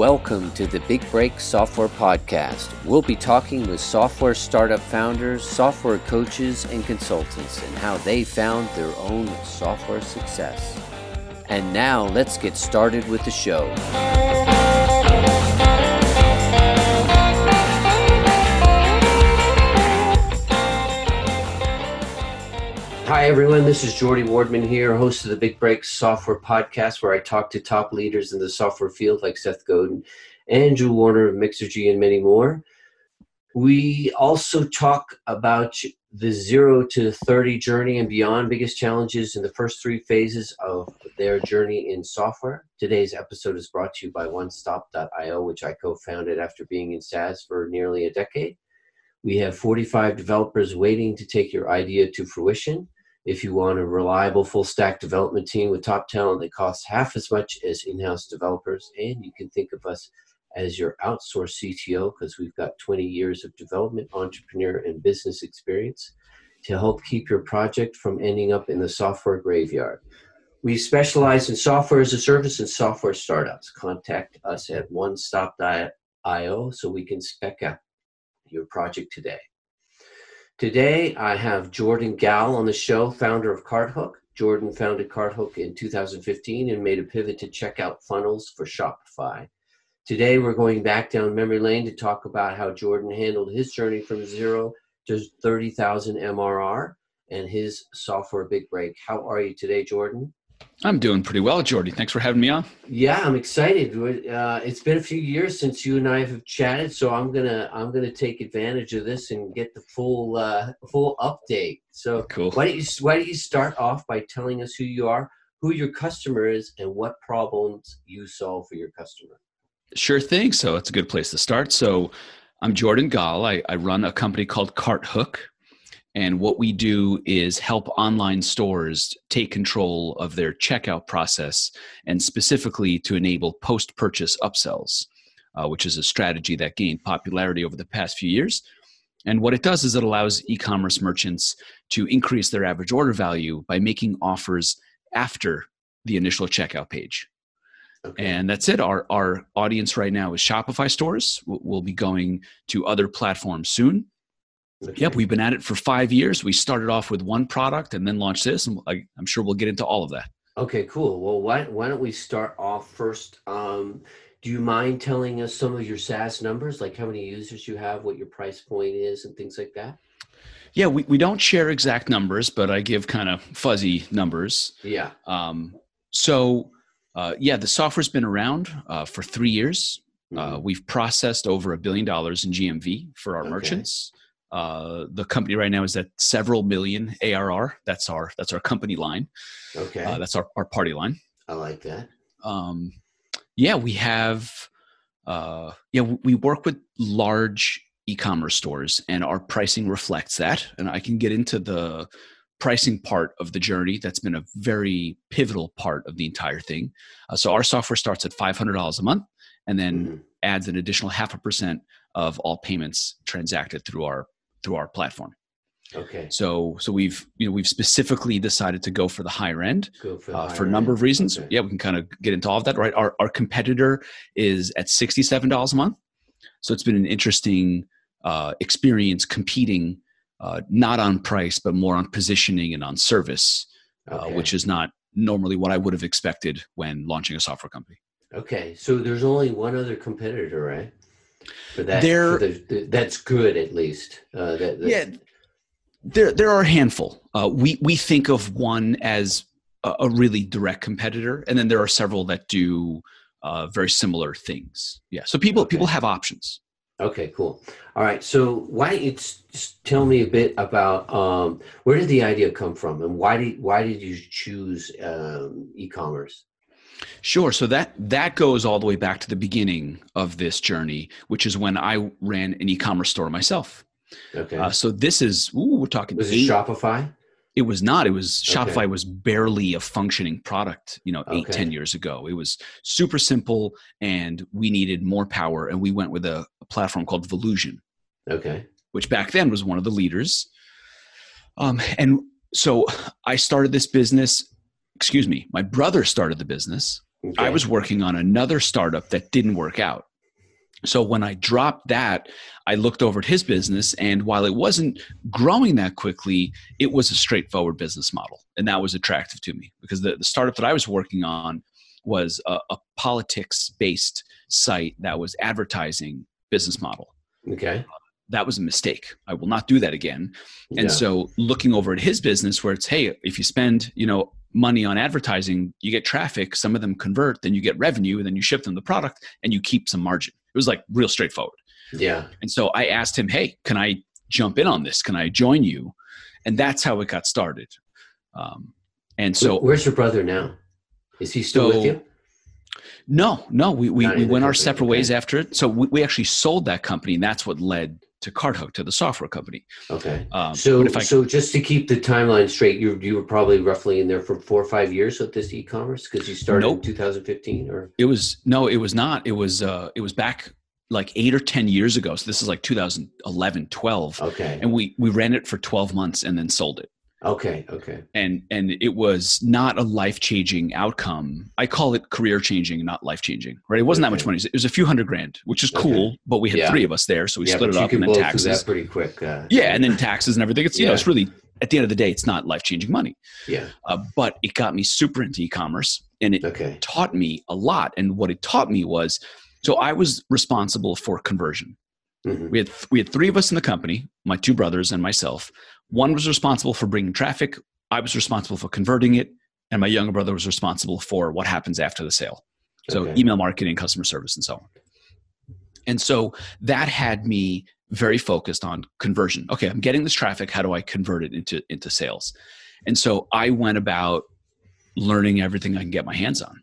Welcome to the Big Break Software Podcast. We'll be talking with software startup founders, software coaches, and consultants and how they found their own software success. And now let's get started with the show. Hi, everyone. This is Geordie Wardman here, host of the Big Break Software Podcast, where I talk to top leaders in the software field like Seth Godin, Andrew Warner of Mixergy, and many more. We also talk about the zero to 30 journey and beyond, biggest challenges in the first three phases of their journey in software. Today's episode is brought to you by OneStop.io, which I co founded after being in SaaS for nearly a decade. We have 45 developers waiting to take your idea to fruition. If you want a reliable full stack development team with top talent that costs half as much as in house developers, and you can think of us as your outsourced CTO because we've got 20 years of development, entrepreneur, and business experience to help keep your project from ending up in the software graveyard. We specialize in software as a service and software startups. Contact us at onestop.io so we can spec out your project today. Today, I have Jordan Gal on the show, founder of CartHook. Jordan founded CartHook in 2015 and made a pivot to checkout funnels for Shopify. Today, we're going back down memory lane to talk about how Jordan handled his journey from zero to 30,000 MRR and his software big break. How are you today, Jordan? I'm doing pretty well, Geordie. Thanks for having me on. Yeah, I'm excited. Uh, it's been a few years since you and I have chatted, so I'm gonna I'm gonna take advantage of this and get the full uh, full update. So cool. Why don't you Why don't you start off by telling us who you are, who your customer is, and what problems you solve for your customer? Sure thing. So it's a good place to start. So I'm Jordan Gal. I, I run a company called CartHook. And what we do is help online stores take control of their checkout process and specifically to enable post purchase upsells, uh, which is a strategy that gained popularity over the past few years. And what it does is it allows e commerce merchants to increase their average order value by making offers after the initial checkout page. Okay. And that's it. Our, our audience right now is Shopify stores. We'll be going to other platforms soon. Yep, we've been at it for five years. We started off with one product and then launched this, and I, am sure we'll get into all of that. Okay, cool. Well, why why don't we start off first? Um, do you mind telling us some of your SaaS numbers, like how many users you have, what your price point is, and things like that? Yeah, we, we don't share exact numbers, but I give kind of fuzzy numbers. Yeah. Um, so, uh, yeah, the software's been around uh, for three years. Uh, mm-hmm. Uh, we've processed over a billion dollars in GMV for our okay. merchants. Uh, the company right now is at several million ARR. That's our that's our company line. Okay, uh, that's our, our party line. I like that. Um, yeah, we have. Uh, yeah, we work with large e-commerce stores, and our pricing reflects that. And I can get into the pricing part of the journey. That's been a very pivotal part of the entire thing. Uh, so our software starts at five hundred dollars a month, and then mm-hmm. adds an additional half a percent of all payments transacted through our through our platform. Okay. So so we've you know we've specifically decided to go for the higher end for, the uh, higher for a number end. of reasons. Okay. Yeah, we can kind of get into all of that, right? Our our competitor is at sixty seven dollars a month, so it's been an interesting uh, experience competing uh, not on price but more on positioning and on service, uh, okay. which is not normally what I would have expected when launching a software company. Okay, so there's only one other competitor, right? For that. There, for the, that's good at least. Uh, that, yeah, there there are a handful. Uh, we we think of one as a, a, really direct competitor, and then there are several that do uh, very similar things. Yeah, so people okay. people have options. Okay, cool. All right, so why don't you just tell me a bit about um, where did the idea come from, and why did why did you choose um, e-commerce? Sure. So that that goes all the way back to the beginning of this journey, which is when I ran an e-commerce store myself. Okay. Uh, so this is ooh, we're talking. Was eight, it Shopify? It was not. It was okay. Shopify was barely a functioning product. You know, eight okay. ten years ago. It was super simple, and we needed more power, and we went with a, a platform called Volusion. Okay. Which back then was one of the leaders. Um, and so I started this business excuse me, my brother started the business. Okay. I was working on another startup that didn't work out. So when I dropped that, I looked over at his business, and while it wasn't growing that quickly, it was a straightforward business model, and that was attractive to me because the, the startup that I was working on was a, a politics-based site that was advertising business model. Okay. Uh, that was a mistake. I will not do that again. And yeah. so looking over at his business where it's, hey, if you spend, you know, money on advertising, you get traffic, some of them convert, then you get revenue, and then you ship them the product and you keep some margin. It was like real straightforward. Yeah. And so I asked him, hey, can I jump in on this? Can I join you? And that's how it got started. Um, and so, where's your brother now? Is he still so, with you? No, no. We we, we went our separate okay. ways after it. So we, we actually sold that company, and that's what led to CartHook to the software company. Okay. Um, so I, so just to keep the timeline straight, you you were probably roughly in there for four or five years with this e-commerce because you started nope. in 2015 or it was no, it was not. It was uh it was back like eight or ten years ago. So this is like 2011, 12. Okay. And we we ran it for 12 months and then sold it. Okay, okay. And and it was not a life-changing outcome. I call it career-changing, not life-changing. Right? It wasn't okay. that much money. It was a few hundred grand, which is cool, okay. but we had yeah. three of us there, so we yeah, split it up and then taxes. pretty quick. Uh, yeah, and then taxes and everything. It's you yeah. know, it's really at the end of the day, it's not life-changing money. Yeah. Uh, but it got me super into e-commerce and it okay. taught me a lot. And what it taught me was so I was responsible for conversion. Mm-hmm. We had we had three of us in the company, my two brothers and myself. One was responsible for bringing traffic. I was responsible for converting it, and my younger brother was responsible for what happens after the sale. So okay. email marketing, customer service, and so on. And so that had me very focused on conversion. Okay, I'm getting this traffic. How do I convert it into into sales? And so I went about learning everything I can get my hands on.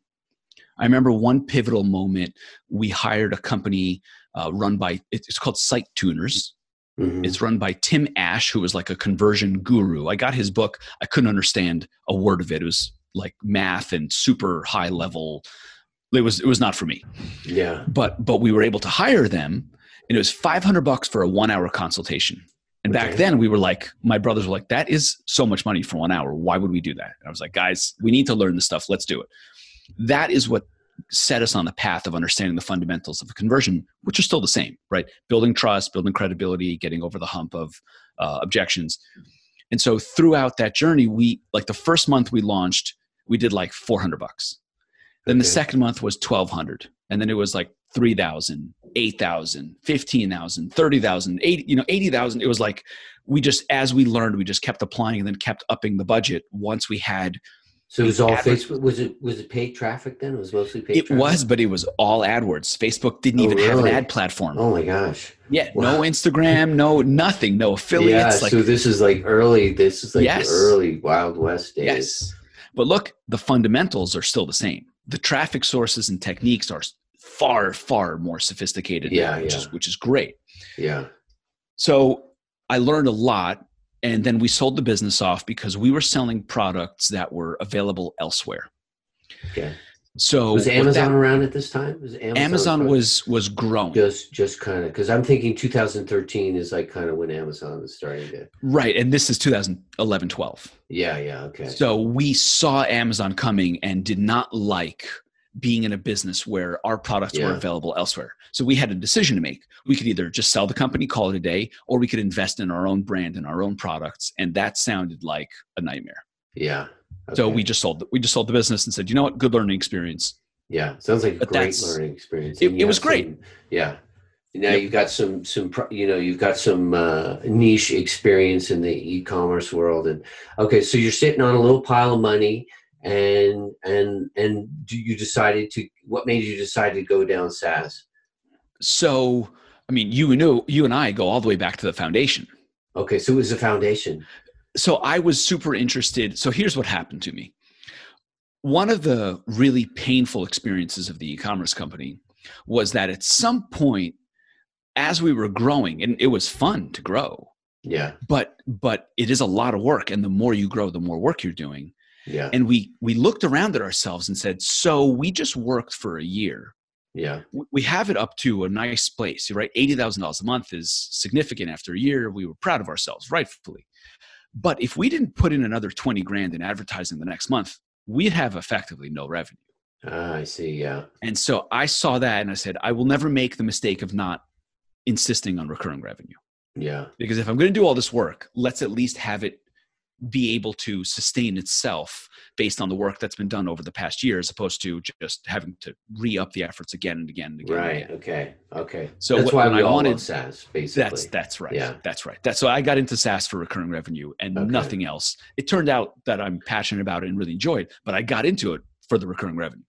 I remember one pivotal moment. We hired a company uh, run by it's called SiteTuners. Mm-hmm. It's run by Tim Ash, who was like a conversion guru. I got his book. I couldn't understand a word of it. It was like math and super high level. It was it was not for me. Yeah. But but we were able to hire them, and it was five hundred bucks for a one hour consultation. And okay. back then we were like, my brothers were like, that is so much money for one hour. Why would we do that? And I was like, guys, we need to learn this stuff. Let's do it. That is what set us on the path of understanding the fundamentals of a conversion, which are still the same, right? Building trust, building credibility, getting over the hump of uh, objections. And so throughout that journey, we like the first month we launched, we did like 400 bucks. Then okay. the second month was 1200. And then it was like 3000, 8000, 15,000, 30,000, 80, you know, 80,000. It was like we just, as we learned, we just kept applying and then kept upping the budget once we had so it was all adver- Facebook. Was it was it paid traffic then? It was mostly paid. It traffic? was, but it was all AdWords. Facebook didn't oh, even really? have an ad platform. Oh my gosh! Yeah, wow. no Instagram, no nothing, no affiliates. Yeah, like, so this is like early. This is like yes. early Wild West days. Yes, but look, the fundamentals are still the same. The traffic sources and techniques are far, far more sophisticated. Yeah, now, which yeah. is which is great. Yeah. So I learned a lot and then we sold the business off because we were selling products that were available elsewhere. Okay. So was Amazon that, around at this time? Was Amazon, Amazon was was growing. Just just kind of because I'm thinking 2013 is like kind of when Amazon was starting to right, and this is 2011 12. Yeah, yeah, okay. So we saw Amazon coming and did not like being in a business where our products yeah. were available elsewhere. So we had a decision to make. We could either just sell the company, call it a day, or we could invest in our own brand and our own products. And that sounded like a nightmare. Yeah. Okay. So we just sold we just sold the business and said, you know what, good learning experience. Yeah, sounds like a but great learning experience. It, it was great. Some, yeah. Now yep. you've got some some you know you've got some uh, niche experience in the e-commerce world, and okay, so you're sitting on a little pile of money and and and you decided to what made you decide to go down SaaS? So, I mean, you know, you and I go all the way back to the foundation. Okay, so it was the foundation. So I was super interested. So here's what happened to me. One of the really painful experiences of the e-commerce company was that at some point as we were growing and it was fun to grow yeah but but it is a lot of work and the more you grow the more work you're doing yeah. And we we looked around at ourselves and said, so we just worked for a year. Yeah. We have it up to a nice place, right? $80,000 a month is significant after a year. We were proud of ourselves, rightfully. But if we didn't put in another 20 grand in advertising the next month, we'd have effectively no revenue. Ah, I see. Yeah. And so I saw that and I said, I will never make the mistake of not insisting on recurring revenue. Yeah. Because if I'm going to do all this work, let's at least have it be able to sustain itself based on the work that's been done over the past year, as opposed to just having to re up the efforts again and again and again. Right. Again. Okay. Okay. So that's what- why I wanted- SaaS, basically. That's that's right. Yeah. That's right. That's so I got into SaaS for recurring revenue and Okay. nothing else. It turned out that I'm passionate about it and really enjoy it, but I got into it for the recurring revenue.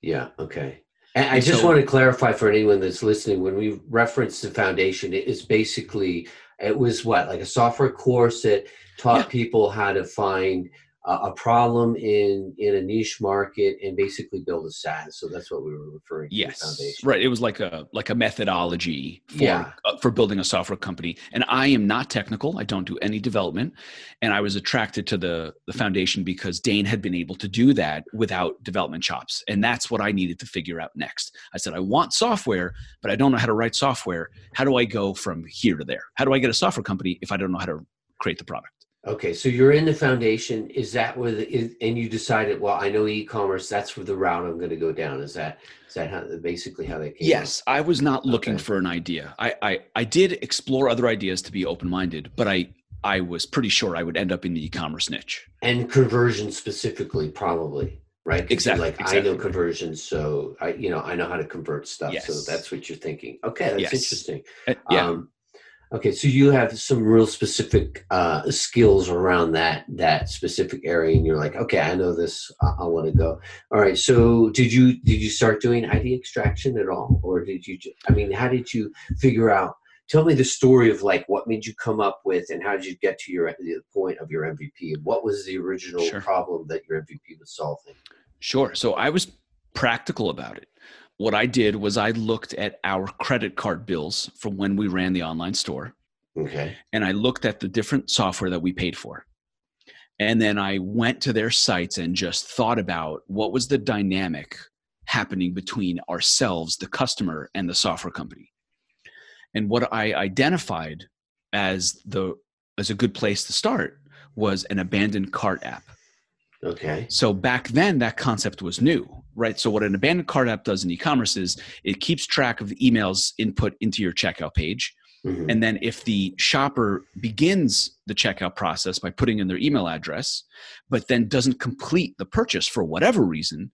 Yeah. Okay. And I And just so- want to clarify for anyone that's listening when we reference the foundation, it is basically it was what like a software course that taught Yeah. people how to find a, problem in in a niche market and basically build a SaaS. So that's what we were referring to. Yes, foundation. right. It was like a like a methodology for Yeah. uh, for building a software company. And I am not technical. I don't do any development. And I was attracted to the the foundation because Dane had been able to do that without development chops. And that's what I needed to figure out next. I said I want software, but I don't know how to write software. How do I go from here to there? How do I get a software company if I don't know how to create the product? Okay, so you're in the foundation. Is that where the, is, and you decided? Well, I know e-commerce. That's where the route I'm going to go down. Is that is that how basically how that came? Yes, I was not looking Okay. for an idea. I, I I did explore other ideas to be open minded, but I I was pretty sure I would end up in the e-commerce niche. and conversion specifically, probably right? Exactly, Like I know conversions, so I you know I know how to convert stuff. Yes. So that's what you're thinking. Okay, that's Yes. interesting. Uh, yeah, Um, okay, so you have some real specific uh, skills around that that specific area, and you're like, okay, I know this. I, I want to go. All right. So did you did you start doing ID extraction at all, or did you? I mean, how did you figure out? Tell me the story of like what made you come up with, and how did you get to your the point of your MVP, and what was the original Sure. problem that your MVP was solving? sure. So I was practical about it. What I did was I looked at our credit card bills from when we ran the online store, Okay. and I looked at the different software that we paid for. And then I went to their sites and just thought about what was the dynamic happening between ourselves, the customer, and the software company. And what I identified as the as a good place to start was an abandoned cart app. Okay. So back then, that concept was new, right? So what an abandoned cart app does in e-commerce is it keeps track of the emails input into your checkout page, Mhm. and then if the shopper begins the checkout process by putting in their email address, but then doesn't complete the purchase for whatever reason,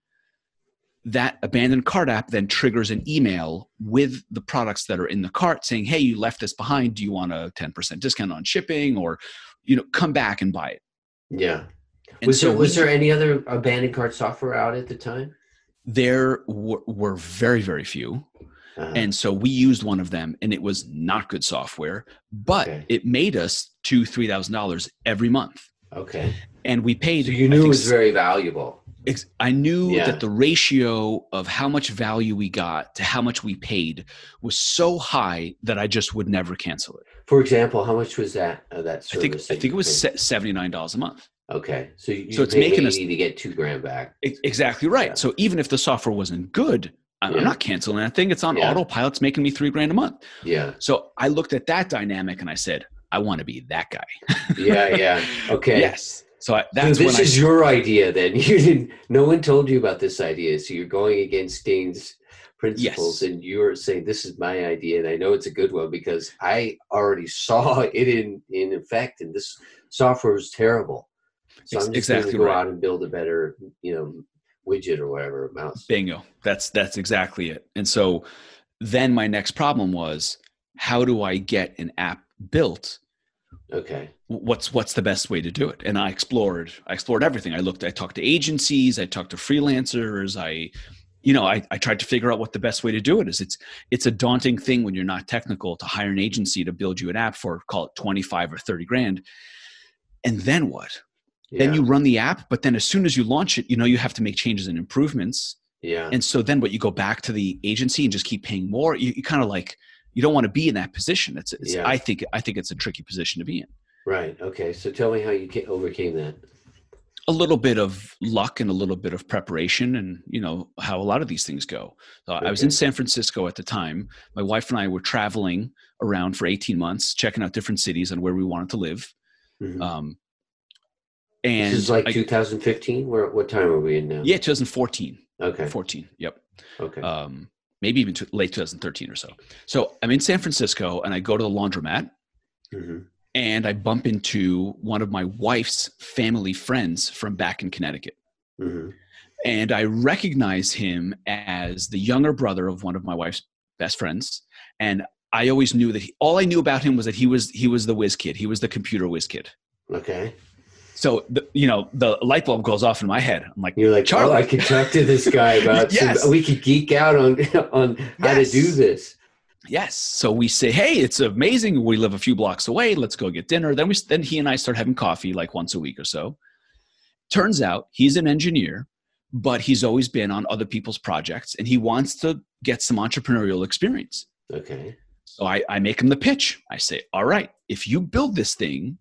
that abandoned cart app then triggers an email with the products that are in the cart saying, "Hey, you left this behind. Do you want a 10% discount on shipping or you know, come back and buy it?" Yeah. And Was so there was we- there any other abandoned cart software out at the time? there were, were very very few Uh, and so we used one of them and it was not good software but Okay. it made us two three thousand dollars every month okay. and we paid So you knew it was very valuable. ex- i knew Yeah. that the ratio of how much value we got to how much we paid was so high that i just would never cancel it For example, how much was that? Uh, that i think i think it was paid? $79 a month Okay, so you, So it's making us- 80 to get two grand back. Exactly right Yeah. so even if the software wasn't good i'm, Yeah. Not canceling that thing it's on Yeah. autopilot it's making me three grand a month Yeah, So I looked at that dynamic and I said, I want to be that guy. yeah, yeah. Okay. yes. So I, So that's this when is I, your idea then. You didn't. No one told you about this idea, so you're going against Dane's principles, Yes. and you're saying this is my idea, and I know it's a good one because I already saw it in in effect, and this software was terrible. So I'm just going exactly to go right. out and build a better, you know, widget or whatever mouse. bingo. That's that's exactly it. And so then my next problem was, how do I get an app built? Okay. What's what's the best way to do it? And I explored I explored everything. I looked. I talked to agencies. I talked to freelancers. I you know, I, I tried to figure out what the best way to do it is. It's it's a daunting thing when you're not technical to hire an agency to build you an app for call it 25 or 30 grand. And then what? Yeah. then you run the app but then as soon as you launch it you know you have to make changes and improvements yeah. and so then what you go back to the agency and just keep paying more you, you kind of like you don't want to be in that position it's, it's Yeah. i think i think it's a tricky position to be in Right. Okay. So tell me how you overcame that. a little bit of luck and a little bit of preparation and you know how a lot of these things go so i was in san francisco at the time my wife and i were traveling around for 18 months checking out different cities and where we wanted to live Mhm. um, and this is like I- 2015. Where what time are we in now? yeah 2014 Okay. 14. Yep. Okay. Um, maybe even late 2013 or so. So I'm in San Francisco and I go to the laundromat hmm and I bump into one of my wife's family friends from back in Connecticut. hmm And I recognize him as the younger brother of one of my wife's best friends. And I always knew that he, all I knew about him was that he was he was the whiz kid. He was the computer whiz kid. Okay. So the, you know the light bulb goes off in my head. I'm like, You're like, Charlie. oh, I could talk to this guy about. Yes. some, we could geek out on on how to do this. Yes. So we say, "Hey, it's amazing. We live a few blocks away. Let's go get dinner." Then we then he and I start having coffee like once a week or so. Turns out he's an engineer, but he's always been on other people's projects and he wants to get some entrepreneurial experience. Okay. So I, I make him the pitch. I say, "All right, if you build this thing,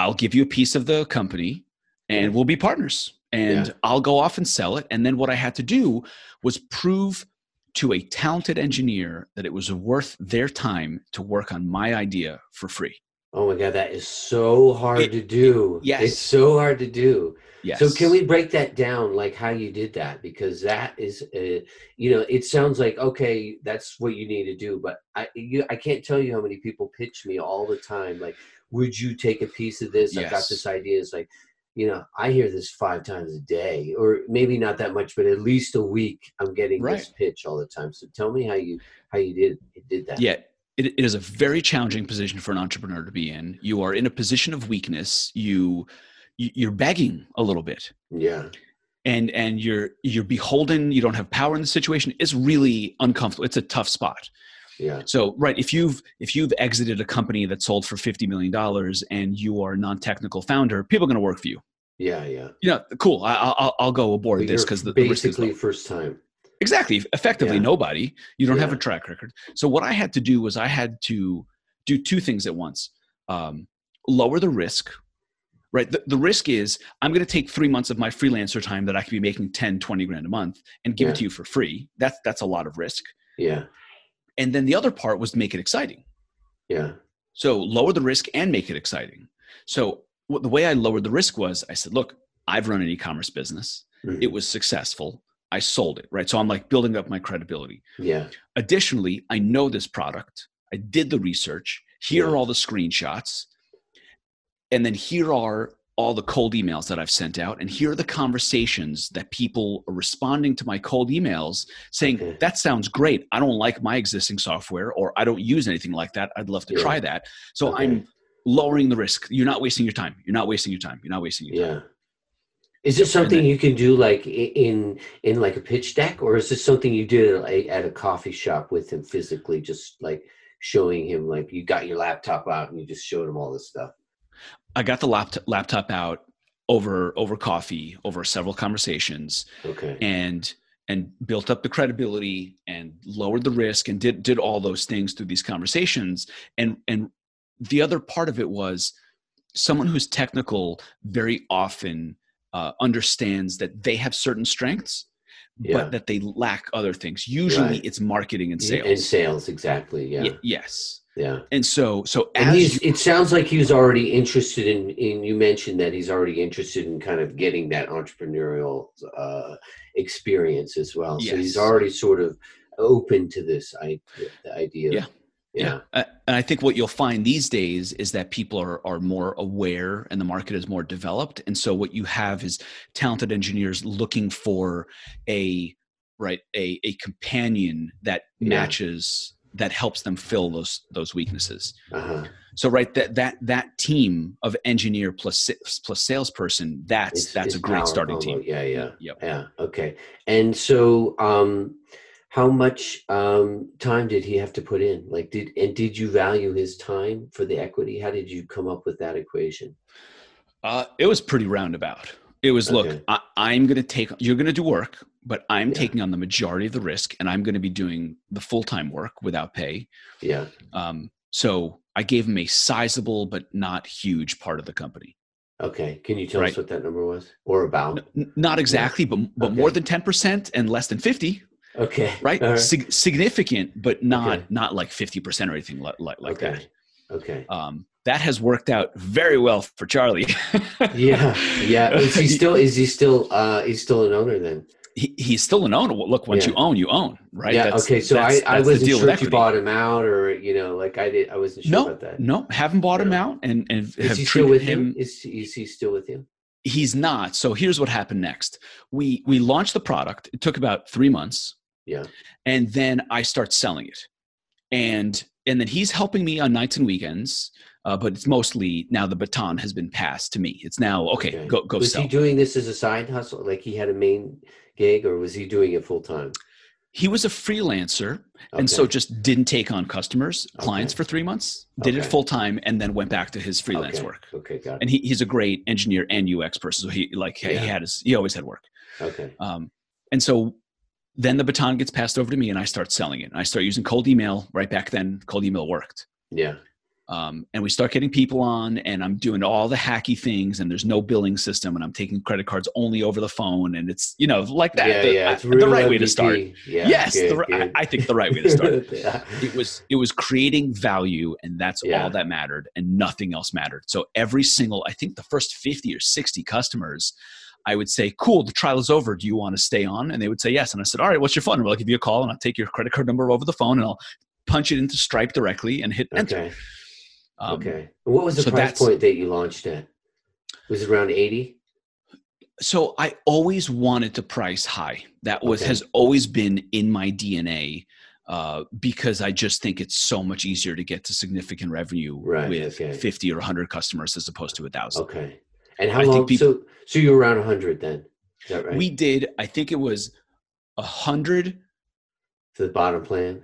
I'll give you a piece of the company and we'll be partners. And Yeah. I'll go off and sell it. And then what I had to do was prove to a talented engineer that it was worth their time to work on my idea for free. Oh my god, that is so hard It- to do. yes. It's so hard to do. Yes. So can we break that down, like how you did that? Because that is, uh, you know, it sounds like okay, that's what you need to do. But I, you, I can't tell you how many people pitch me all the time. Like, would you take a piece of this? I got this idea. It's like, you know, I hear this five times a day, or maybe not that much, but at least a week. I'm getting this pitch all the time. So tell me how you how you did did that. Yeah, it, it is a very challenging position for an entrepreneur to be in. You are in a position of weakness. You- you're begging a little bit. Yeah. and and you're you're beholden you don't have power in the situation it's really uncomfortable it's a tough spot Yeah. so right if you've if you've exited a company that sold for 50 million dollars and you are a non-technical founder people are going to work for you Yeah. Yeah. you know cool I, I'll, I'll go aboard this because the, the risk is basically low. first time. exactly effectively Yeah. nobody you don't have a track record so what i had to do was i had to do two things at once um, lower the risk right the, the risk is i'm going to take three months of my freelancer time that i could be making 10 20 grand a month and give Yeah. it to you for free that's that's a lot of risk Yeah. And then the other part was to make it exciting Yeah. so lower the risk and make it exciting so what, the way i lowered the risk was i said look i've run an e-commerce business Mhm. it was successful i sold it right so i'm like building up my credibility Yeah. Additionally, I know this product. I did the research. Here Yeah. are all the screenshots. And then here are all the cold emails that I've sent out. And here are the conversations that people are responding to my cold emails saying, Okay. That sounds great. I don't like my existing software or I don't use anything like that. I'd love to Yeah. try that. So Okay. I'm lowering the risk. You're not wasting your time. You're not wasting your time. You're not wasting your time. Yeah. Is this something then- you can do like in in like a pitch deck, or is this something you did at a coffee shop with him physically, just like showing him like you got your laptop out and you just showed him all this stuff? I got the laptop, laptop out over over coffee, over several conversations. Okay. and and built up the credibility and lowered the risk and did did all those things through these conversations and and the other part of it was someone who's technical very often uh, understands that they have certain strengths Yeah. but that they lack other things usually Right. it's marketing and sales And sales, exactly. Yeah. Y- yes Yeah. and so so And as he's, you, it sounds like he was already interested in, in, you mentioned that he's already interested in kind of getting that entrepreneurial uh, experience as well. So he's already sort of open to this idea. The idea. Yeah. Yeah. Uh, and I think what you'll find these days is that people are are more aware and the market is more developed. And so what you have is talented engineers looking for a right a a companion that Yeah. That helps them fill those those weaknesses. Uh-huh. So right that that that team of engineer plus plus salesperson that's It's- that's it's a great starting team. Yeah, yeah, Yep. yeah. Okay. And so, um, how much um, time did he have to put in? Like, did and did you value his time for the equity? How did you come up with that equation? Uh, it was pretty roundabout. It was Okay. look, I, I'm going to take, you're going to do work, but I'm Yeah. taking on the majority of the risk and I'm going to be doing the full time work without pay. Yeah. Um, so I gave him a sizable but not huge part of the company. Okay. Can you tell Right. us what that number was, or about? N- not exactly, but but more than ten percent and less than fifty. Okay. Right, right. Sig- significant, but not Okay. not like fifty percent or anything like like, like okay. Okay. that. Um, that has worked out very well for Charlie. Yeah. Yeah. Is he still? Is he still? Uh, he's still an owner then? He, he's still an owner. Look, once Yeah. you own, you own, right? Yeah. That's- okay. So that's- I, I wasn't deal sure if you bought him out or you know, like I did. I wasn't sure No, about that. no, haven't bought him out, and and Is have he still treated with him. you? Is, is he still with you? He's not. So here's what happened next. We we launched the product. It took about three months. Yeah. and then I start selling it, and and then he's helping me on nights and weekends. Uh, but it's mostly now the baton has been passed to me. It's now okay. Go go was sell. he doing this as a side hustle? Like he had a main gig, or was he doing it full time? he was a freelancer and so just didn't take on customers clients Okay. for three months did it full time and then went back to his freelance okay. work Okay, got it. and he, he's a great engineer and ux person so he like he had his he always had work Okay. um, and so then the baton gets passed over to me and i start selling it and i start using cold email right back then cold email worked Yeah. Um, and we start getting people on and i'm doing all the hacky things and there's no billing system and i'm taking credit cards only over the phone and it's you know like that yeah, the, yeah. I- the right way to start Yeah. yes good, the, ri- I. I think the right way to start yeah. it was it was creating value and that's Yeah. all that mattered and nothing else mattered so every single i think the first 50 or 60 customers i would say cool the trial is over do you want to stay on and they would say yes and i said all right what's your phone number i'll give you a call and i'll take your credit card number over the phone and i'll punch it into stripe directly and hit enter Okay. Um, okay. What was the so price point that you launched at? Was it around eighty? so i always wanted to price high that was Okay. has always been in my dna uh, because i just think it's so much easier to get to significant revenue Right, with okay. 50 or 100 customers as opposed to a thousand Okay. And how I long? people- so, so you were around hundred then? Is that right? we did i think it was a hundred to the bottom plan.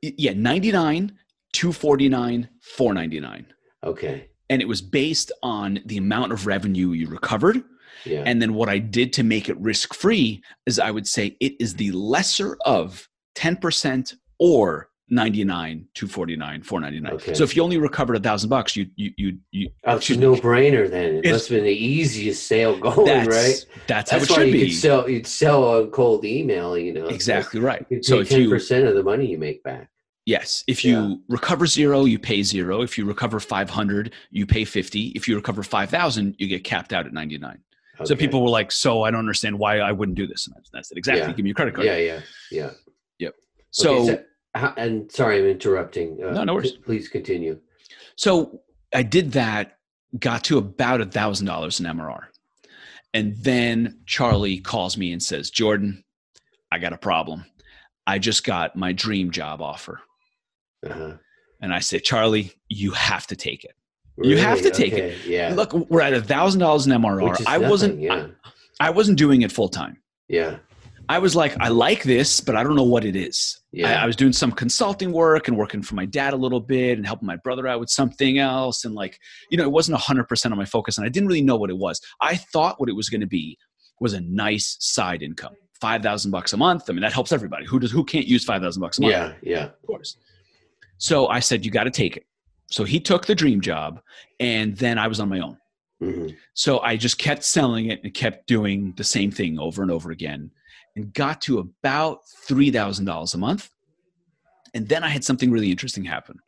yeah 99 249 499 Okay. and it was based on the amount of revenue you recovered Yeah. and then what i did to make it risk free is i would say it is the lesser of 10% or 99 249 499 Okay. so if you only recovered a thousand bucks you you you, you Oh, it's a no brainer then. It must have been the easiest sale going, that's right? that's how That's it why should you be could sell. You'd sell on cold email. You know, exactly right so pay if ten you percent of the money you make back. Yes. If you Yeah. recover zero, you pay zero. If you recover 500, you pay 50. If you recover 5,000, you get capped out at 99. So people were like, so I don't understand why I wouldn't do this. And I said, exactly. Yeah. Give me your credit card. Yeah, yeah, yeah. Yep. So, Okay, how- and sorry, I'm interrupting. Uh, No, no worries. Please continue. so I did that, got to about a thousand dollars in MRR. And then Charlie calls me and says, Jordan, I got a problem. I just got my dream job offer. Uh-huh. And I said, Charlie, you have to take it. You have to take it. Yeah. Look, we're at a thousand dollars in MRR. I wasn't, nothing, I, I wasn't doing it full time. Yeah. I was like, I like this, but I don't know what it is. Yeah. I, I was doing some consulting work and working for my dad a little bit and helping my brother out with something else. And like, you know, it wasn't 100% of my focus. And I didn't really know what it was. I thought what it was going to be was a nice side income. 5,000 bucks a month. I mean, that helps everybody. Who does, who can't use 5,000 bucks a month? Yeah. Yeah. Of course. So I said, you got to take it. So he took the dream job and then I was on my own. hmm So I just kept selling it and kept doing the same thing over and over again and got to about $3,000 a month. And then I had something really interesting happen.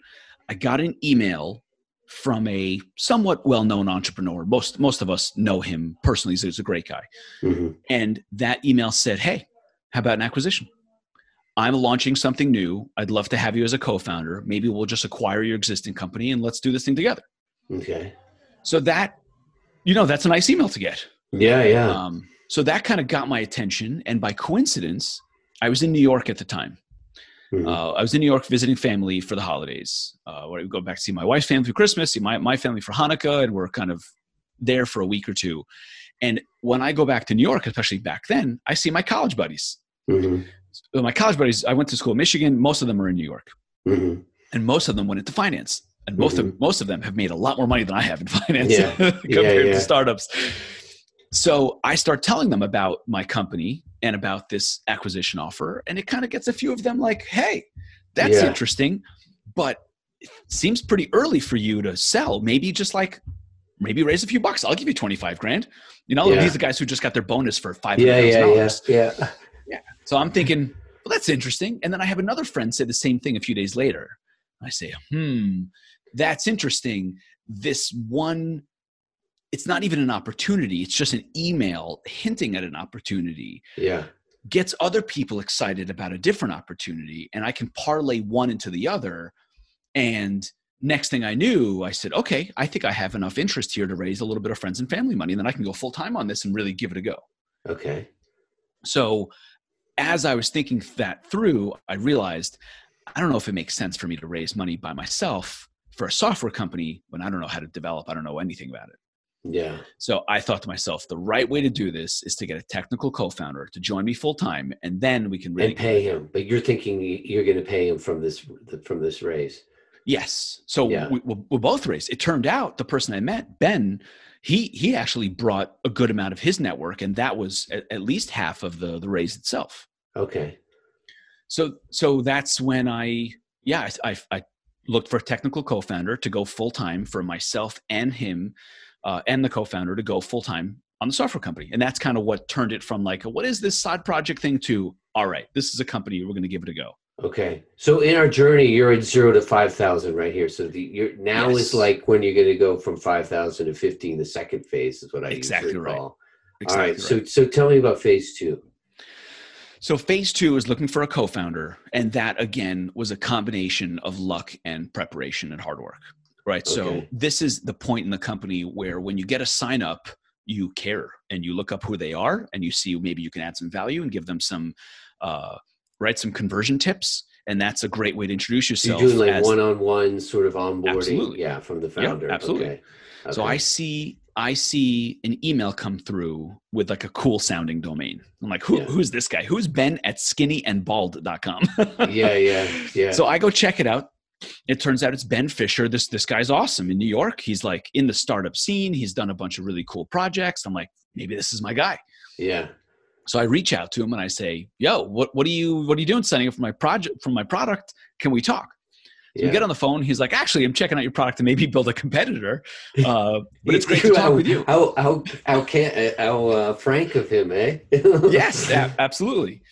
I got an email from a somewhat well-known entrepreneur. Most most of us know him personally. He's, a great guy. hmm And that email said, "Hey, how about an acquisition? I'm launching something new. I'd love to have you as a co-founder. Maybe we'll just acquire your existing company and let's do this thing together." Okay. So that you know, that's a nice email to get. Yeah. Yeah. Um, so that kind of got my attention. And by coincidence, I was in New York at the time. Mhm. Uh, I was in New York visiting family for the holidays, uh, where I would go back to see my wife's family for Christmas, see my, my family for Hanukkah, and we're kind of there for a week or two. And when I go back to New York, especially back then, I see my college buddies. Mhm. So my college buddies, I went to school in Michigan. Most of them are in New York, Mhm. and most of them went into finance. And most of most of them have made a lot more money than I have in finance Yeah. compared yeah. to startups. So I start telling them about my company and about this acquisition offer, and it kind of gets a few of them like, "Hey, that's Yeah. interesting, but it seems pretty early for you to sell. Maybe just like." Maybe raise a few bucks. I'll give you twenty five grand. You know, Yeah. these are the guys who just got their bonus for five Yeah. Yeah. dollars. Yeah. Yeah. So I'm thinking, well, that's interesting. And then I have another friend say the same thing a few days later. I say, hmm, that's interesting. This one, it's not even an opportunity, it's just an email hinting at an opportunity. Yeah. gets other people excited about a different opportunity and i can parlay one into the other and next thing i knew i said okay i think i have enough interest here to raise a little bit of friends and family money and then i can go full time on this and really give it a go Okay. so as i was thinking that through i realized i don't know if it makes sense for me to raise money by myself for a software company when i don't know how to develop i don't know anything about it Yeah. so I thought to myself, the right way to do this is to get a technical co-founder to join me full time, and then we can really And pay him, but you're thinking you're going to pay him from this from this raise. Yes. So Yeah. we, we, we both raised. It turned out the person I met, Ben, he he actually brought a good amount of his network, and that was at, at least half of the the raise itself. Okay. So so that's when I yeah I I, I looked for a technical co-founder to go full time for myself and him, uh, and the co-founder to go full time on the software company, and that's kind of what turned it from like a, what is this side project thing to all right, this is a company we're going to give it a go. Okay. So in our journey, you're at zero to five thousand right here. So the you're now Yes. is like when you're going to go from five thousand to fifteen. The second phase is what I Exactly right. call. Exactly All right. right. So so tell me about phase two. So phase two is looking for a co-founder, and that again was a combination of luck and preparation and hard work. Right. So this is the point in the company where when you get a sign up, you care and you look up who they are and you see maybe you can add some value and give them some uh, right some conversion tips. And that's a great way to introduce So you're yourself. doing like one-on-one sort of onboarding. Absolutely. Yeah, from the founder. absolutely. Okay. So I see I see an email come through with like a cool sounding domain. I'm like, who, Yeah. who's this guy? Who's Ben at skinnyandbald.com? yeah, yeah, yeah. So I go check it out. It turns out it's Ben Fisher. This this guy's awesome in New York. He's like in the startup scene. He's done a bunch of really cool projects. I'm like, maybe this is my guy. yeah. So I reach out to him and I say, "Yo, what what are you what are you doing signing up for my project for my product? Can we talk?" So yeah. we get on the phone. He's like, "Actually, I'm checking out your product to maybe build a competitor, uh, but it's great to talk how, with you." How how how can how uh, frank of him, eh? yes, a- absolutely.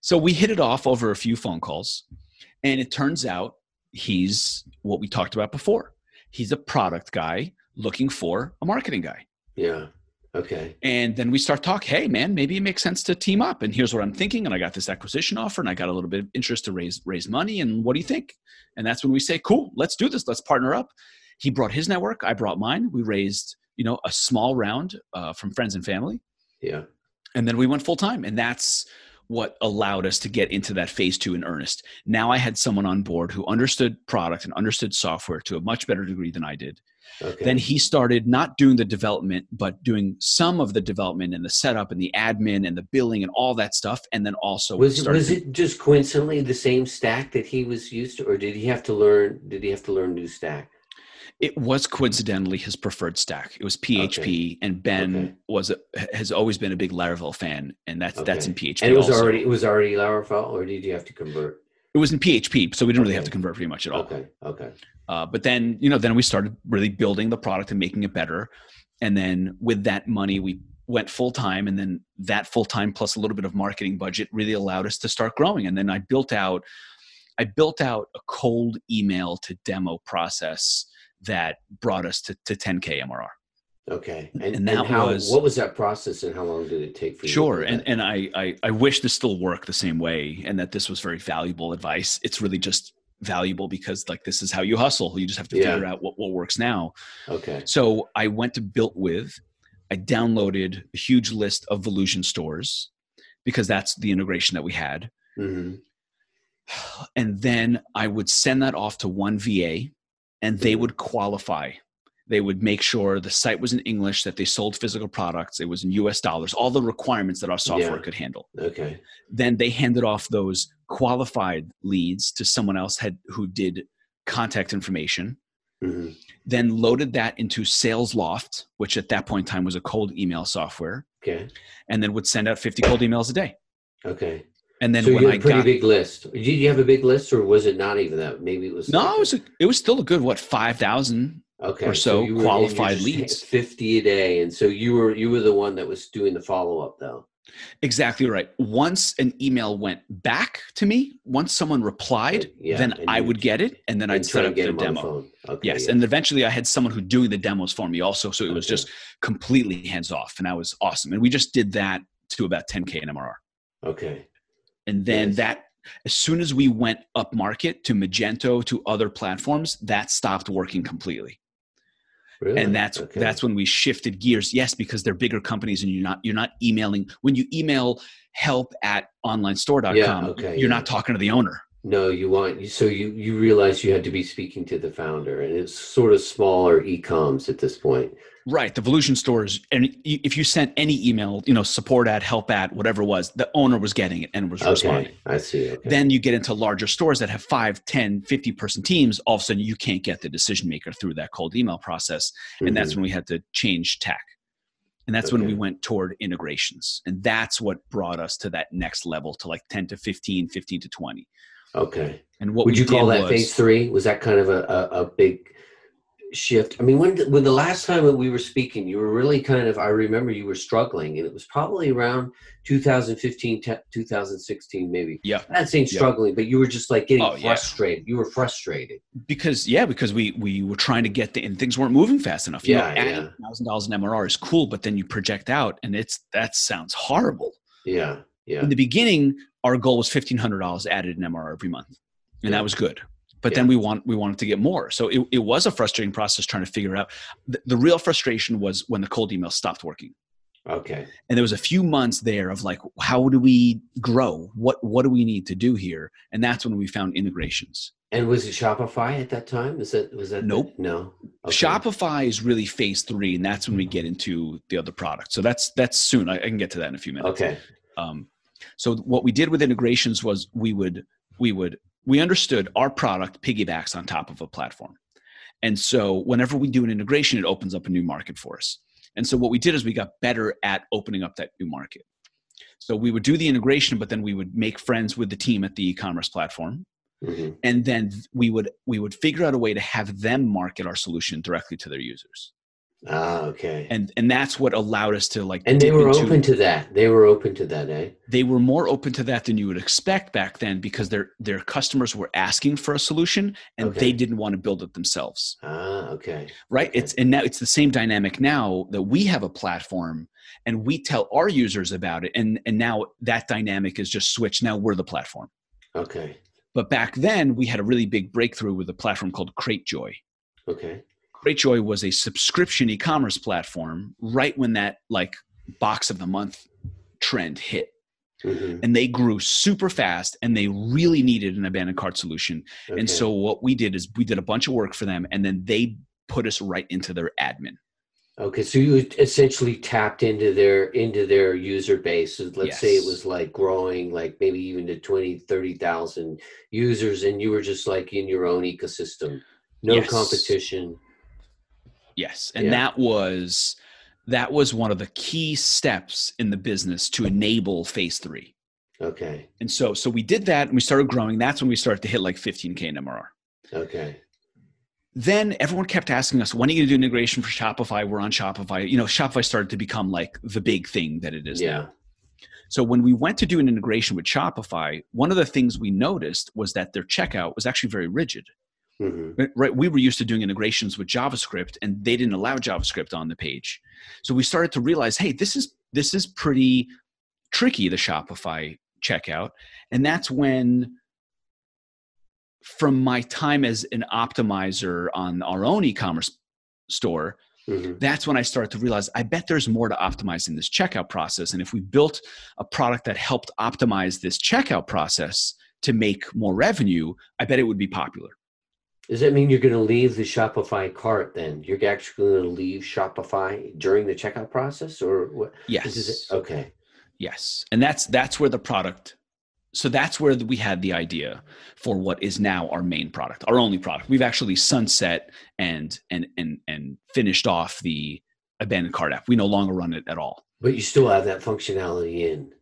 So we hit it off over a few phone calls, and it turns out he's what we talked about before. He's a product guy looking for a marketing guy. Yeah. Okay. And then we start talk, hey man, maybe it makes sense to team up. And here's what I'm thinking. And I got this acquisition offer and I got a little bit of interest to raise raise money. And what do you think? And that's when we say, cool, let's do this. Let's partner up. He brought his network, I brought mine. We raised, you know, a small round uh, from friends and family. Yeah. and then we went full time and that's what allowed us to get into that phase two in earnest now i had someone on board who understood product and understood software to a much better degree than i did Okay. then he started not doing the development but doing some of the development and the setup and the admin and the billing and all that stuff and then also was started was it just coincidentally the same stack that he was used to, or did he have to learn? Did he have to learn new stack? It was coincidentally his preferred stack it was php and ben Okay. was a, has always been a big laravel fan and that's that's in Okay. php And it was also. already it was already Laravel, or did you have to convert? it was in php so we didn't really have to convert pretty much at all Okay. Okay. Uh, but then, you know, then we started really building the product and making it better. And then with that money, we went full time. And then that full time plus a little bit of marketing budget really allowed us to start growing. And then I built out, I built out a cold email to demo process that brought us to, to 10k MRR. Okay. And, And and, that how was- what was that process, and how long did it take for you? Sure. And, and I, I, I wish this still worked the same way and that this was very valuable advice. It's really just valuable because like this is how you hustle. You just have to Yeah. figure out what, what works now. okay. So I went to BuiltWith. I downloaded a huge list of Volusion stores because that's the integration that we had. hmm And then I would send that off to one VA and they would qualify. They would make sure the site was in English, that they sold physical products, it was in US dollars, all the requirements that our software Yeah. could handle. Okay. Then they handed off those qualified leads to someone else had who did contact information hmm then loaded that into SalesLoft, which at that point in time was a cold email software, Okay. and then would send out 50 cold emails a day. Okay. And then so when you I had a pretty got big list. Did you have a big list, or was it not even that? Maybe it was. no, like it was a, it was still a good what 5,000. okay, or so you were- and you're qualified leads. Fifty a day, and so you were you were the one that was doing the follow up, though. Exactly right. Once an email went back to me, once someone replied, Yeah, then I would get it, and then And I'd set up the them on the demo. Okay. Yes, yeah. and eventually I had someone who doing the demos for me also, so it was Okay. just completely hands off, and that was awesome. And we just did that to about 10k in MRR. Okay. And then Nice. that, as soon as we went up market to Magento to other platforms, that stopped working completely. Really? and that's Okay. that's when we shifted gears yes because they're bigger companies and you're not you're not emailing when you email help at onlinestore.com Yeah, okay, you're yeah. not talking to the owner No, you want so you you realize you had to be speaking to the founder, and it's sort of smaller e-coms at this point. right the Volusion stores and if you sent any email you know support at help at whatever it was the owner was getting it and was responding Okay, I see. Okay. then you get into larger stores that have 5 10 50 person teams all of a sudden you can't get the decision maker through that cold email process and that's Mhm. when we had to change tech and that's when we went toward integrations and that's what brought us to that next level to like 10 to 15 15 to 20 okay. and what Would you call that was, phase three? Was that kind of a, a, a big shift? I mean, when when the last time that we were speaking, you were really kind of. I remember you were struggling, and it was probably around 2015, te- 2016, maybe. yeah I'm not saying Yeah. struggling, but you were just like getting Oh, yeah. frustrated. You were frustrated. because yeah because we we were trying to get the and things weren't moving fast enough you Yeah, know adding thousand dollars in mrr is cool but then you project out and it's that sounds horrible Yeah, yeah. in the beginning our goal was $1500 added in mrr every month and Yeah. that was good but then we want we wanted to get more so it, it was a frustrating process trying to figure out the, the real frustration was when the cold email stopped working Okay. and there was a few months there of like how do we grow what what do we need to do here and that's when we found integrations And was it Shopify at that time? Is that was that? the- Nope. no. Okay. shopify is really phase three and that's when we get into the other product so that's that's soon i, I can get to that in a few minutes Okay. um, so what we did with integrations was we would we would we understood our product piggybacks on top of a platform. And so whenever we do an integration it opens up a new market for us. And so what we did is we got better at opening up that new market. So we would do the integration but then we would make friends with the team at the e-commerce platform. Mhm. and then we would we would figure out a way to have them market our solution directly to their users Ah, okay. and and that's what allowed us to like And they were into- open to that. They were open to that, eh? they were more open to that than you would expect back then because their their customers were asking for a solution and Okay. they didn't want to build it themselves Ah, okay. right Okay. it's and now it's the same dynamic now that we have a platform and we tell our users about it and and now that dynamic is just switched now we're the platform Okay. but back then we had a really big breakthrough with a platform called cratejoy Okay. Cratejoy was a subscription e-commerce platform right when that like box of the month trend hit Mhm. and they grew super fast and they really needed an abandoned cart solution Okay. and so what we did is we did a bunch of work for them and then they put us right into their admin Okay, so you essentially tapped into their into their user base. So let's say it was like growing like maybe even to 20, 30,000 users and you were just like in your own ecosystem. No Yes. competition. Yes and Yeah. that was that was one of the key steps in the business to enable phase three Okay. and so so we did that and we started growing that's when we started to hit like 15k in mrr Okay. then everyone kept asking us when are you going to do integration for shopify we're on shopify you know shopify started to become like the big thing that it is now Yeah. So when we went to do an integration with Shopify, one of the things we noticed was that their checkout was actually very rigid. Hmm Right-? We were used to doing integrations with JavaScript and they didn't allow JavaScript on the page. So we started to realize, hey, this is this is pretty tricky the Shopify checkout. And that's when from my time as an optimizer on our own e-commerce store, hmm that's when I started to realize I bet there's more to optimize in this checkout process. And if we built a product that helped optimize this checkout process to make more revenue, I bet it would be popular. Does that mean you're going to leave the Shopify cart then? You're actually going to leave Shopify during the checkout process or what? Yes. Is it? Okay. Yes. And that's that's where the product so that's where we had the idea for what is now our main product, our only product. We've actually sunset and and and and finished off the abandoned cart app. We no longer run it at all. But you still have that functionality in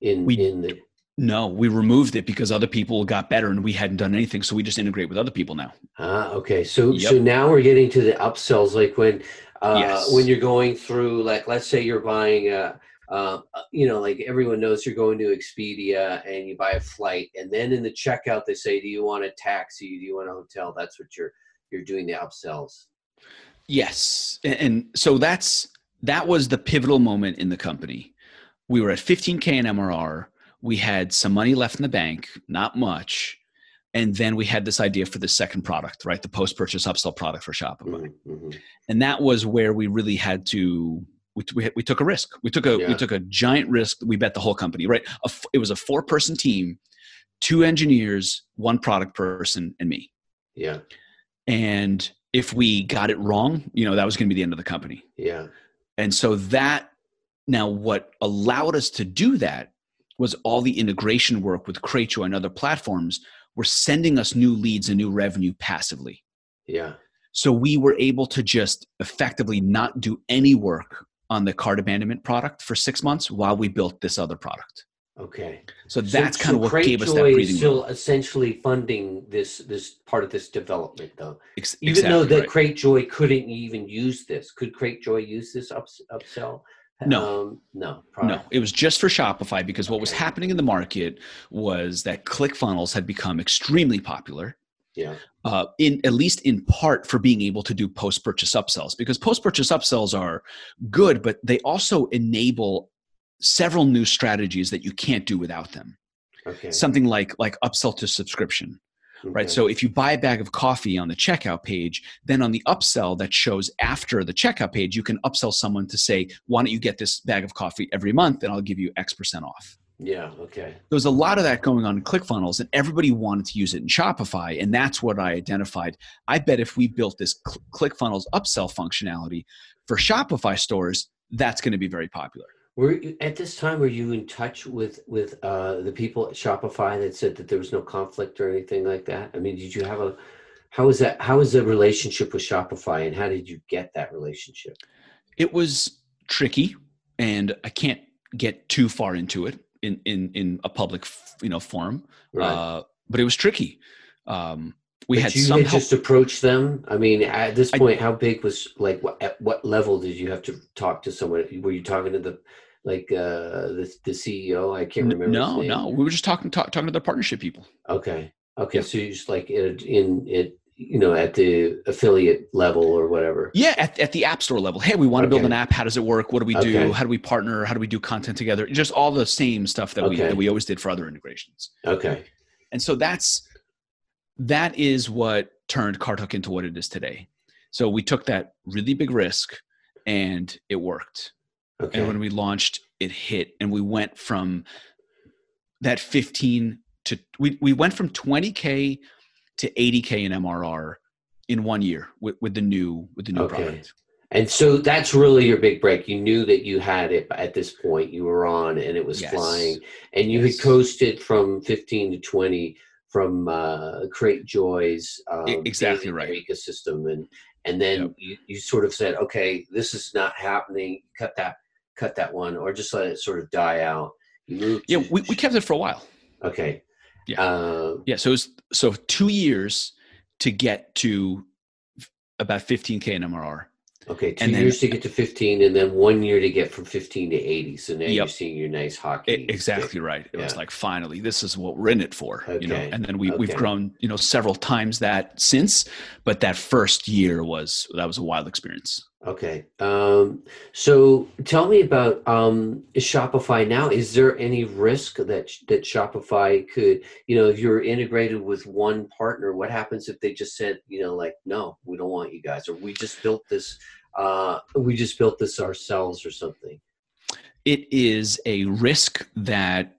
in We- in the No, we removed it because other people got better and we hadn't done anything. So we just integrate with other people now. Ah, okay. So Yep. so now we're getting to the upsells, like when uh, Yes. when you're going through, like let's say you're buying a, uh, you know, like everyone knows you're going to Expedia and you buy a flight, and then in the checkout they say, "Do you want a taxi? Do you want a hotel?" That's what you're you're doing the upsells. Yes. And, and so that's that was the pivotal moment in the company. We were at 15k in MRR. We had some money left in the bank, not much. And then we had this idea for the second product, right? The post purchase upsell product for Shopify. Mm-hmm, mm-hmm. And that was where we really had to. We, we, we took a risk. We took a yeah. we took a giant risk. We bet the whole company. Right, a, it was a four person team, two engineers, one product person, and me. Yeah. And if we got it wrong, you know, that was going to be the end of the company. Yeah. And so that now what allowed us to do that was all the integration work with Cratejoy and other platforms were sending us new leads and new revenue passively. Yeah. So we were able to just effectively not do any work on the cart abandonment product for six months while we built this other product. Okay. So that's so, kind so of what gave us that breathing is still room. essentially funding this this part of this development, though. Ex- even exactly though that right. Cratejoy couldn't even use this, could Cratejoy use this ups, upsell? No, um, no, no. It was just for Shopify because what was happening in the market was that ClickFunnels had become extremely popular. Yeah. Uh, in at least in part for being able to do post-purchase upsells because post-purchase upsells are good, but they also enable several new strategies that you can't do without them. Okay. Something like like upsell to subscription. Okay. Right. So if you buy a bag of coffee on the checkout page, then on the upsell that shows after the checkout page, you can upsell someone to say, why don't you get this bag of coffee every month and I'll give you X percent off. Yeah, okay. There was a lot of that going on in ClickFunnels, and everybody wanted to use it in Shopify, and that's what I identified. I bet if we built this ClickFunnels upsell functionality for Shopify stores, that's going to be very popular. Were you, at this time were you in touch with with uh, the people at Shopify that said that there was no conflict or anything like that? I mean, did you have a how was that how was the relationship with Shopify and how did you get that relationship? It was tricky and I can't get too far into it in in in a public you know forum. Right. Uh, but it was tricky. Um, we but had you some had just approached them. I mean, at this point, I, how big was like what, at what level did you have to talk to someone? Were you talking to the like uh the, the ceo i can't remember no no we were just talking talk, talking to the partnership people. Okay okay so you just like in, in it you know at the affiliate level or whatever? Yeah at, at the app store level. Hey we want to okay. build an app. How does it work? What do we do? Okay. how do we partner? How do we do content together? Just all the same stuff that okay. we that we always did for other integrations. Okay. And so that's that is what turned carthook into what it is today. So we took that really big risk and it worked Okay. And when we launched, it hit, and we went from that 15 to we we went from 20k to 80k in MRR in one year with, with the new with the new okay. product. And so that's really your big break. You knew that you had it at this point. You were on, and it was yes. flying, and you yes. had coasted from 15 to 20 from uh, Cratejoy's um, exactly right ecosystem, and and then yep. you, you sort of said, okay, this is not happening. Cut that cut that one or just let it sort of die out? Yeah, we, we kept it for a while. Okay. Yeah. Uh, yeah. So it was so two years to get to about 15k in MRR. Okay, two and years then, to get to 15, and then one year to get from 15 to 80. So now yep. you're seeing your nice hockey. It, exactly stick. right. It yeah. was like finally, this is what we're in it for. Okay. You know, and then we okay. we've grown, you know, several times that since. But that first year was that was a wild experience. Okay. Um, so tell me about um, Shopify now. Is there any risk that that Shopify could, you know, if you're integrated with one partner, what happens if they just said, you know, like, no, we don't want you guys, or we just built this, uh, we just built this ourselves, or something? It is a risk that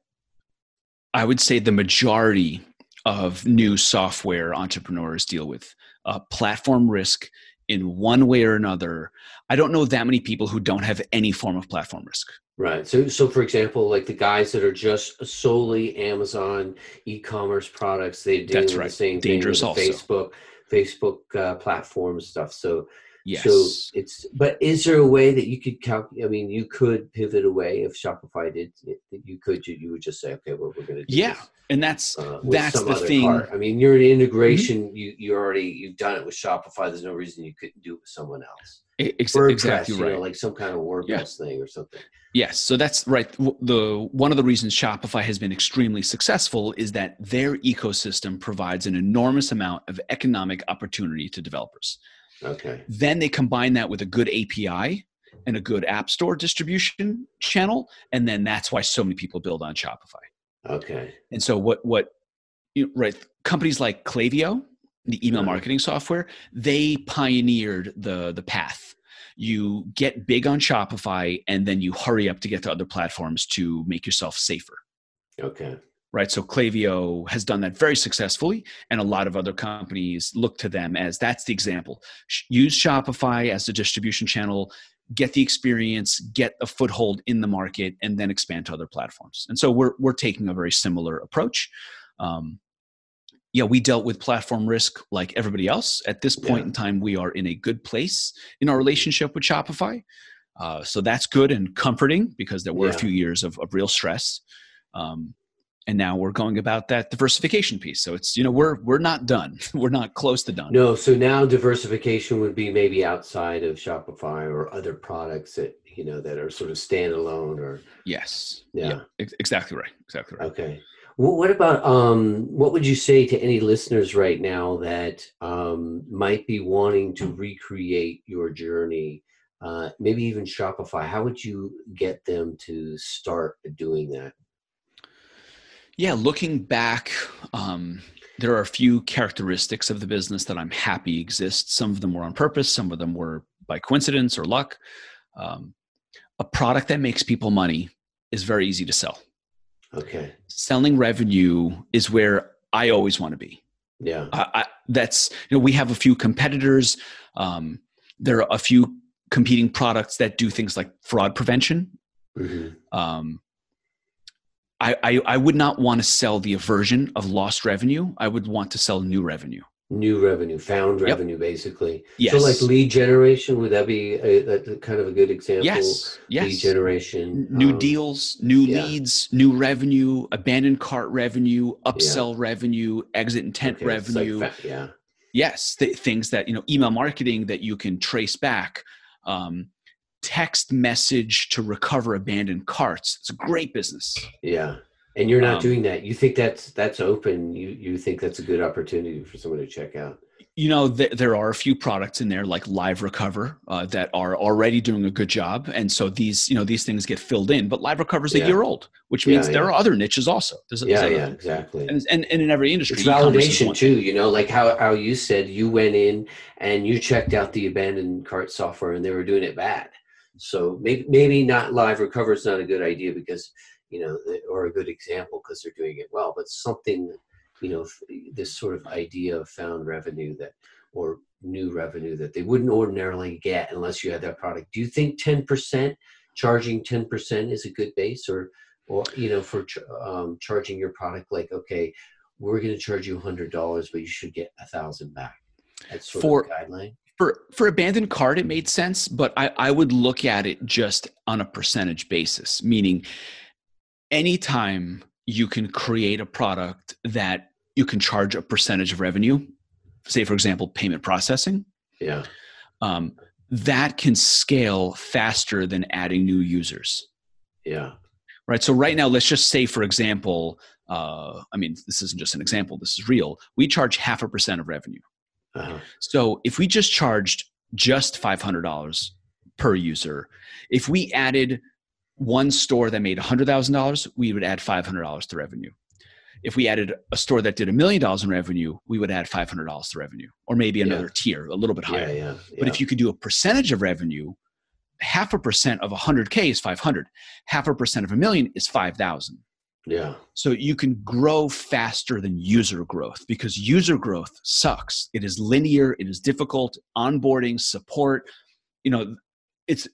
I would say the majority of new software entrepreneurs deal with. Uh, platform risk in one way or another. I don't know that many people who don't have any form of platform risk. Right. So, so for example, like the guys that are just solely Amazon e-commerce products, they do the same Dangerous thing with Facebook, Facebook uh, platform stuff. So, yes. So it's, but is there a way that you could calculate? I mean, you could pivot away if Shopify did. You could. You, you would just say, okay, well, we're going to. yeah, this and that's uh, that's the thing i mean you're an integration mm-hmm. you you already you've done it with shopify there's no reason you couldn't do it with someone else Ex- WordPress, exactly right you know, like some kind of wordpress yeah. thing or something yes so that's right the one of the reasons shopify has been extremely successful is that their ecosystem provides an enormous amount of economic opportunity to developers okay then they combine that with a good api and a good app store distribution channel and then that's why so many people build on shopify Okay. And so what what you know, right companies like Klaviyo, the email Uh-huh. marketing software, they pioneered the the path. You get big on Shopify and then you hurry up to get to other platforms to make yourself safer. Okay. Right. So Klaviyo has done that very successfully, and a lot of other companies look to them as that's the example. Use Shopify as a distribution channel, get the experience, get a foothold in the market, and then expand to other platforms. And so we're we're taking a very similar approach. Um, yeah, we dealt with platform risk like everybody else. At this point Yeah. in time, we are in a good place in our relationship with Shopify. Uh, so that's good and comforting because there were a few years of, of real stress. Um, and now we're going about that diversification piece. So it's you know we're we're not done. we're not close to done. No, so now diversification would be maybe outside of Shopify or other products that you know that are sort of standalone or Yes. Yeah. Ex- Exactly right. Exactly right. okay. Well, what about um what would you say to any listeners right now that um might be wanting to recreate your journey? Uh, maybe even Shopify. How would you get them to start doing that? Yeah, looking back, um, there are a few characteristics of the business that I'm happy exist. Some of them were on purpose, some of them were by coincidence or luck. Um, a product that makes people money is very easy to sell. Okay. Selling revenue is where I always want to be. Yeah. I, I, that's you know we have a few competitors. Um, there are a few competing products that do things like fraud prevention. hmm Um, I, I I would not want to sell the aversion of lost revenue. I would want to sell new revenue. New revenue, found Yep. revenue, basically. Yes. So, like lead generation, would that be a, a kind of a good example? yes. Yes. Lead generation, new um, deals, new yeah. leads, new revenue, abandoned cart revenue, upsell revenue, exit intent okay, it's like revenue. yeah. yes th- things that you know email marketing that you can trace back um, text message to recover abandoned carts it's a great business Yeah. And you're not Um, doing that. You think that's that's open. You you think that's a good opportunity for someone to check out. you know th- there are a few products in there like live recover uh, that are already doing a good job and so these you know these things get filled in but live recover is a year old which means Yeah, there yeah. are other niches also there's, Yeah, there's yeah, other- exactly. and, and, and in every industry It's validation too, you know, like how, how you said you went in and you checked out the abandoned cart software and they were doing it bad. So maybe maybe not live recover is not a good idea because you know or a good example because they're doing it well, but something you know this sort of idea of found revenue that or new revenue that they wouldn't ordinarily get unless you had that product. Do you think ten percent charging ten percent is a good base or or you know for um, charging your product like okay we're going to charge you hundred dollars, but you should get a thousand back. That's sort For- of a guideline. For for abandoned cart it made sense but i i would look at it just on a percentage basis meaning anytime you can create a product that you can charge a percentage of revenue say for example payment processing Yeah, um, that can scale faster than adding new users. Yeah, right? So right now let's just say for example uh, i mean this isn't just an example this is real. We charge half a percent of revenue uh-huh. so if we just charged just $500 per user, if we added one store that made $100,000, we would add $500 to revenue. If we added a store that did a million dollars in revenue, we would add $500 to revenue, or maybe Yeah. another tier, a little bit yeah, higher. yeah, But if you could do a percentage of revenue, half a percent of 100K is 500. Half a percent of a million is 5,000. Yeah, So you can grow faster than user growth because user growth sucks. It is linear, it is difficult, onboarding, support. You know, it's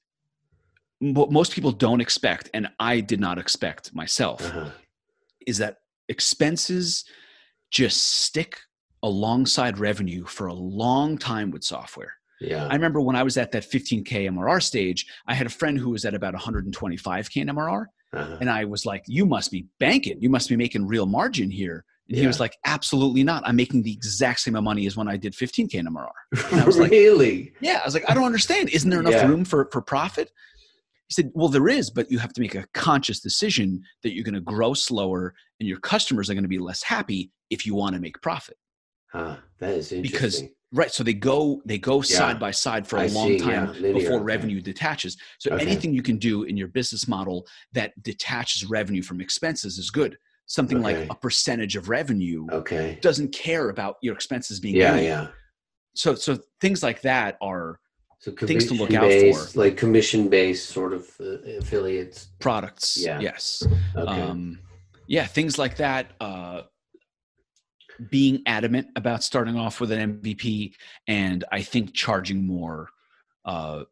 what most people don't expect, and I did not expect myself, uh-huh. is that expenses just stick alongside revenue for a long time with software. yeah, I remember when I was at that 15K MRR stage, I had a friend who was at about 125K in MRR. Uh-huh. And I was like, you must be banking. You must be making real margin here. And he was like, absolutely not. I'm making the exact same amount of money as when I did 15K in MRR. And I was like- really? Yeah. I was like, I don't understand. Isn't there enough Yeah. room for, for profit? He said, well, there is, but you have to make a conscious decision that you're going to grow slower and your customers are going to be less happy if you want to make profit. Huh, that is interesting. Because Right. So they go they go Yeah. side by side for a I long see, time yeah, before okay. revenue detaches. So Okay. anything you can do in your business model that detaches revenue from expenses is good. something Okay. like a percentage of revenue Okay. doesn't care about your expenses being Yeah, paid. yeah. so so things like that are So Things to look commission out based, for. like commission based sort of uh, affiliates. products Yeah. yes Okay. um yeah things like that uh being adamant about starting off with an mvp and i think charging more uh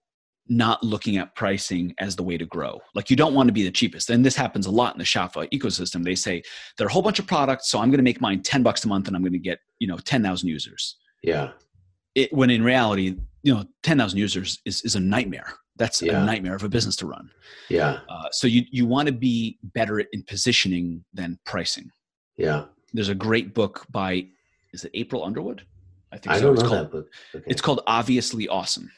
not looking at pricing as the way to grow like you don't want to be the cheapest and this happens a lot in the shopify ecosystem they say there are a whole bunch of products so i'm going to make mine 10 bucks a month and i'm going to get you know 10000 users yeah. it, when in reality you know 10000 users is, is a nightmare that's Yeah. a nightmare of a business to run Yeah. uh, so you you want to be better in positioning than pricing. Yeah. There's a great book by is it April Underwood? I think I so. don't it's know called that book. Okay. it's called Obviously Awesome.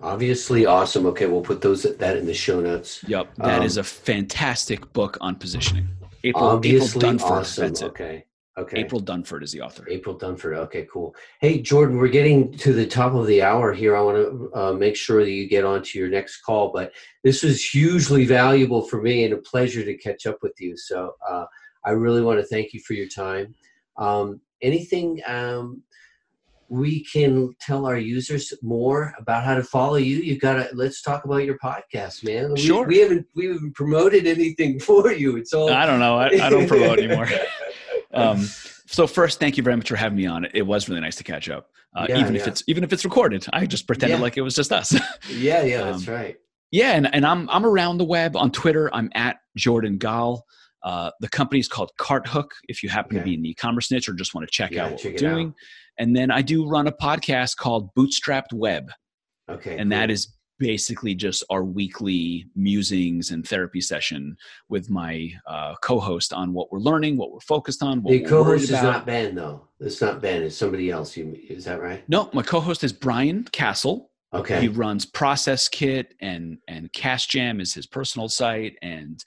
obviously awesome. Okay, we'll put those that in the show notes. Yep, that Um, is a fantastic book on positioning. April Obviously April Dunford. awesome. That's it. Okay. Okay. April Dunford is the author. April Dunford. Okay, cool. Hey, Jordan, we're getting to the top of the hour here. I want to uh, make sure that you get on to your next call, but this was hugely valuable for me and a pleasure to catch up with you. So uh, I really want to thank you for your time. Um, anything um, we can tell our users more about how to follow you? You got to let's talk about your podcast, man. We, Sure. We haven't we haven't promoted anything for you. It's all I don't know. I, I don't promote anymore. Um, so first, thank you very much for having me on. It was really nice to catch up, uh, Yeah, even if it's even if it's recorded. I just pretended Yeah. like it was just us. yeah, yeah, that's Um, right. Yeah, and, and I'm I'm around the web on Twitter. I'm at Jordan Gal. Uh, the company is called CartHook. If you happen to be in the e-commerce niche or just want to check Yeah, out what check we're it out. doing, and then I do run a podcast called Bootstrapped Web, Okay, and that cool. is basically just our weekly musings and therapy session with my uh, co-host on what we're learning, what we're focused on, what the we're co-host is not Ben though. It's not Ben. It's somebody else. You is that right? no, my co-host is Brian Casel. Okay. He runs Process Kit and and CasJam is his personal site, and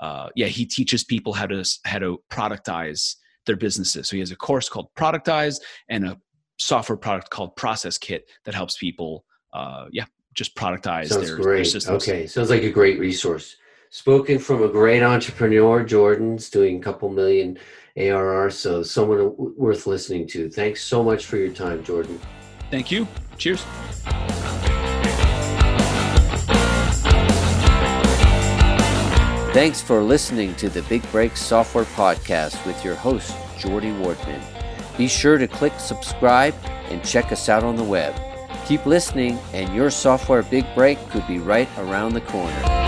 uh, yeah, he teaches people how to how to productize their businesses. So he has a course called Productize and a software product called Process Kit that helps people, uh, yeah, just productize Sounds their, their systems. Okay, sounds like a great resource. Spoken from a great entrepreneur, Jordan's doing a couple million ARR, so someone worth listening to. Thanks so much for your time, Jordan. Thank you. Cheers. Thanks for listening to the Big Break Software Podcast with your host, Geordie Wardman. Be sure to click subscribe and check us out on the web. Keep listening, and your software big break could be right around the corner.